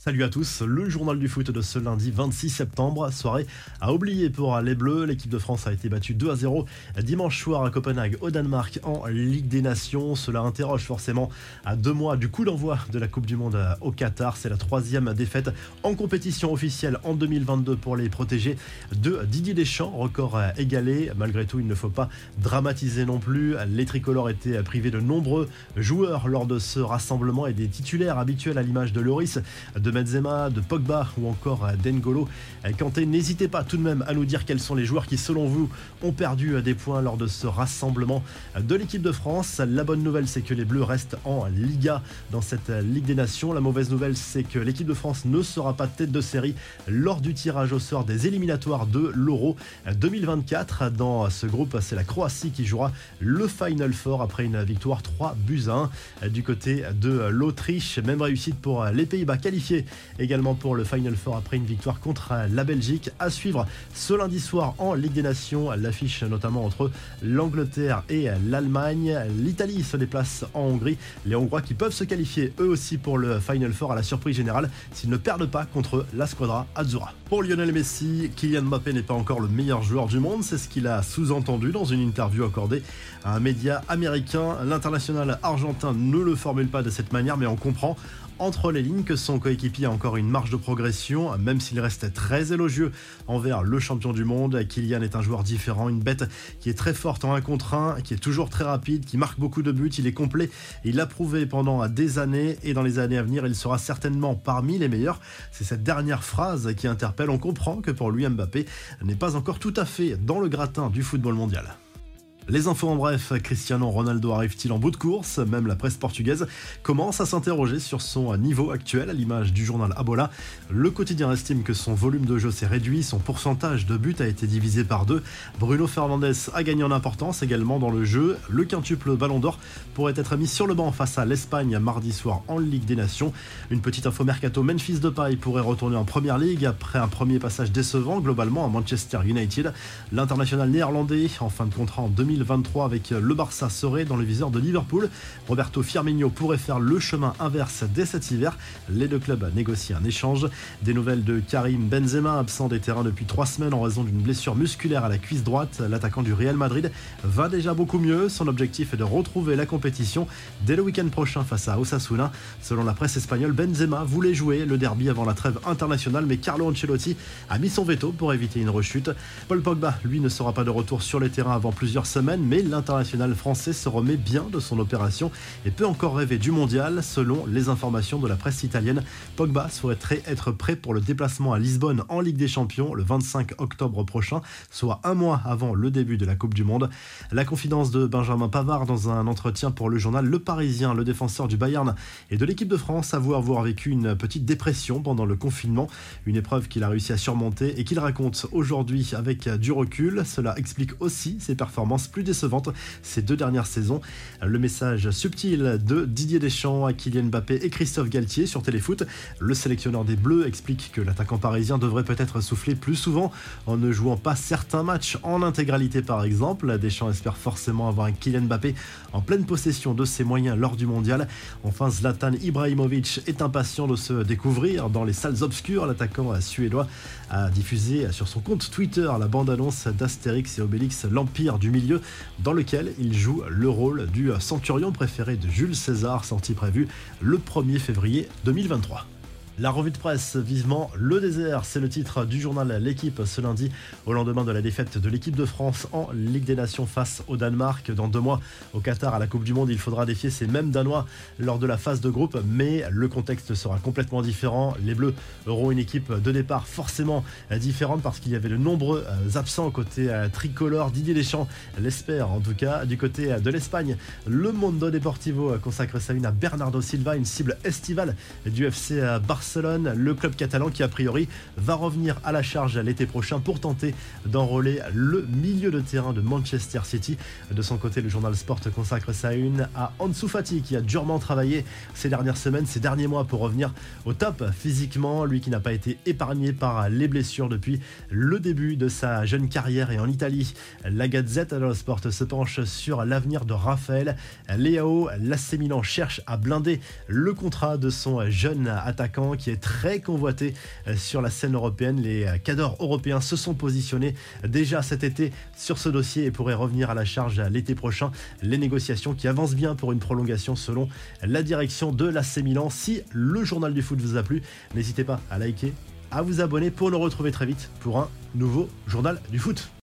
Salut à tous, le journal du foot de ce lundi 26 septembre, soirée à oublier pour les Bleus. L'équipe de France a été battue 2 à 0 dimanche soir à Copenhague au Danemark en Ligue des Nations. Cela interroge forcément à deux mois du coup d'envoi de la Coupe du Monde au Qatar. C'est la troisième défaite en compétition officielle en 2022 pour les protégés de Didier Deschamps. Record égalé. Malgré tout, il ne faut pas dramatiser non plus. Les tricolores étaient privés de nombreux joueurs lors de ce rassemblement et des titulaires habituels à l'image de Loris, Benzema, de Pogba ou encore d'Engolo. Kanté, n'hésitez pas tout de même à nous dire quels sont les joueurs qui, selon vous, ont perdu des points lors de ce rassemblement de l'équipe de France. La bonne nouvelle, c'est que les Bleus restent en Liga dans cette Ligue des Nations. La mauvaise nouvelle, c'est que l'équipe de France ne sera pas tête de série lors du tirage au sort des éliminatoires de l'Euro 2024. Dans ce groupe, c'est la Croatie qui jouera le Final Four après une victoire 3 buts à 1 du côté de l'Autriche. Même réussite pour les Pays-Bas qualifiés également pour le Final Four après une victoire contre la Belgique. À suivre ce lundi soir en Ligue des Nations, l'affiche notamment entre l'Angleterre et l'Allemagne. L'Italie se déplace en Hongrie. Les Hongrois qui peuvent se qualifier eux aussi pour le Final Four à la surprise générale s'ils ne perdent pas contre la Squadra Azzurra. Pour Lionel Messi, Kylian Mbappé n'est pas encore le meilleur joueur du monde, c'est ce qu'il a sous-entendu dans une interview accordée à un média américain. L'international argentin ne le formule pas de cette manière, mais on comprend entre les lignes que son coéquipier a encore une marge de progression, même s'il reste très élogieux envers le champion du monde. Kylian est un joueur différent, une bête qui est très forte en 1 contre 1, qui est toujours très rapide, qui marque beaucoup de buts, il est complet, il l'a prouvé pendant des années et dans les années à venir, il sera certainement parmi les meilleurs. C'est cette dernière phrase qui interpelle, on comprend que pour lui Mbappé n'est pas encore tout à fait dans le gratin du football mondial. Les infos en bref, Cristiano Ronaldo arrive-t-il en bout de course? Même la presse portugaise commence à s'interroger sur son niveau actuel à l'image du journal Abola. Le quotidien estime que son volume de jeu s'est réduit, son pourcentage de buts a été divisé par deux. Bruno Fernandes a gagné en importance également dans le jeu. Le quintuple Ballon d'Or pourrait être mis sur le banc face à l'Espagne mardi soir en Ligue des Nations. Une petite info mercato, Memphis Depay pourrait retourner en Première Ligue après un premier passage décevant globalement à Manchester United. L'international néerlandais en fin de contrat en 2000 2023 avec le Barça serait dans le viseur de Liverpool. Roberto Firmino pourrait faire le chemin inverse dès cet hiver. Les deux clubs négocient un échange. Des nouvelles de Karim Benzema, absent des terrains depuis trois semaines en raison d'une blessure musculaire à la cuisse droite. L'attaquant du Real Madrid va déjà beaucoup mieux. Son objectif est de retrouver la compétition dès le week-end prochain face à Osasuna. Selon la presse espagnole, Benzema voulait jouer le derby avant la trêve internationale, mais Carlo Ancelotti a mis son veto pour éviter une rechute. Paul Pogba, lui, ne sera pas de retour sur les terrains avant plusieurs semaines mais l'international français se remet bien de son opération et peut encore rêver du mondial. Selon les informations de la presse italienne, Pogba souhaiterait être prêt pour le déplacement à Lisbonne en Ligue des Champions le 25 octobre prochain, soit un mois avant le début de la Coupe du Monde. La confidence de Benjamin Pavard dans un entretien pour le journal Le Parisien, le défenseur du Bayern et de l'équipe de France, avoue avoir vécu une petite dépression pendant le confinement, une épreuve qu'il a réussi à surmonter et qu'il raconte aujourd'hui avec du recul. Cela explique aussi ses performances plus décevante ces deux dernières saisons. Le message subtil de Didier Deschamps à Kylian Mbappé et Christophe Galtier sur Téléfoot. Le sélectionneur des Bleus explique que l'attaquant parisien devrait peut-être souffler plus souvent en ne jouant pas certains matchs en intégralité par exemple. Deschamps espère forcément avoir un Kylian Mbappé en pleine possession de ses moyens lors du mondial. Enfin, Zlatan Ibrahimovic est impatient de se découvrir dans les salles obscures. L'attaquant suédois a diffusé sur son compte Twitter la bande-annonce d'Astérix et Obélix, l'Empire du Milieu, dans lequel il joue le rôle du centurion préféré de Jules César, sorti prévu le 1er février 2023. La revue de presse, vivement le désert, c'est le titre du journal L'équipe ce lundi, au lendemain de la défaite de l'équipe de France en Ligue des Nations face au Danemark. Dans deux mois, au Qatar, à la Coupe du Monde, il faudra défier ces mêmes Danois lors de la phase de groupe, mais le contexte sera complètement différent. Les Bleus auront une équipe de départ forcément différente parce qu'il y avait de nombreux absents côté tricolore. Didier Deschamps l'espère en tout cas. Du côté de l'Espagne, le Mondo Deportivo consacre sa une à Bernardo Silva, une cible estivale du FC Barcelone le club catalan qui a priori va revenir à la charge l'été prochain pour tenter d'enrôler le milieu de terrain de Manchester City. De son côté, le journal Sport consacre sa une à Ansu Fati qui a durement travaillé ces dernières semaines, ces derniers mois pour revenir au top physiquement. Lui qui n'a pas été épargné par les blessures depuis le début de sa jeune carrière et en Italie. La Gazette dello Sport se penche sur l'avenir de Raphaël Léao. L'AC cherche à blinder le contrat de son jeune attaquant qui est très convoité euh, sur la scène européenne. Les euh, cadors européens se sont positionnés déjà cet été sur ce dossier et pourraient revenir à la charge l'été prochain. Les négociations qui avancent bien pour une prolongation selon la direction de l'AC Milan. Si le journal du foot vous a plu, n'hésitez pas à liker, à vous abonner pour nous retrouver très vite pour un nouveau journal du foot.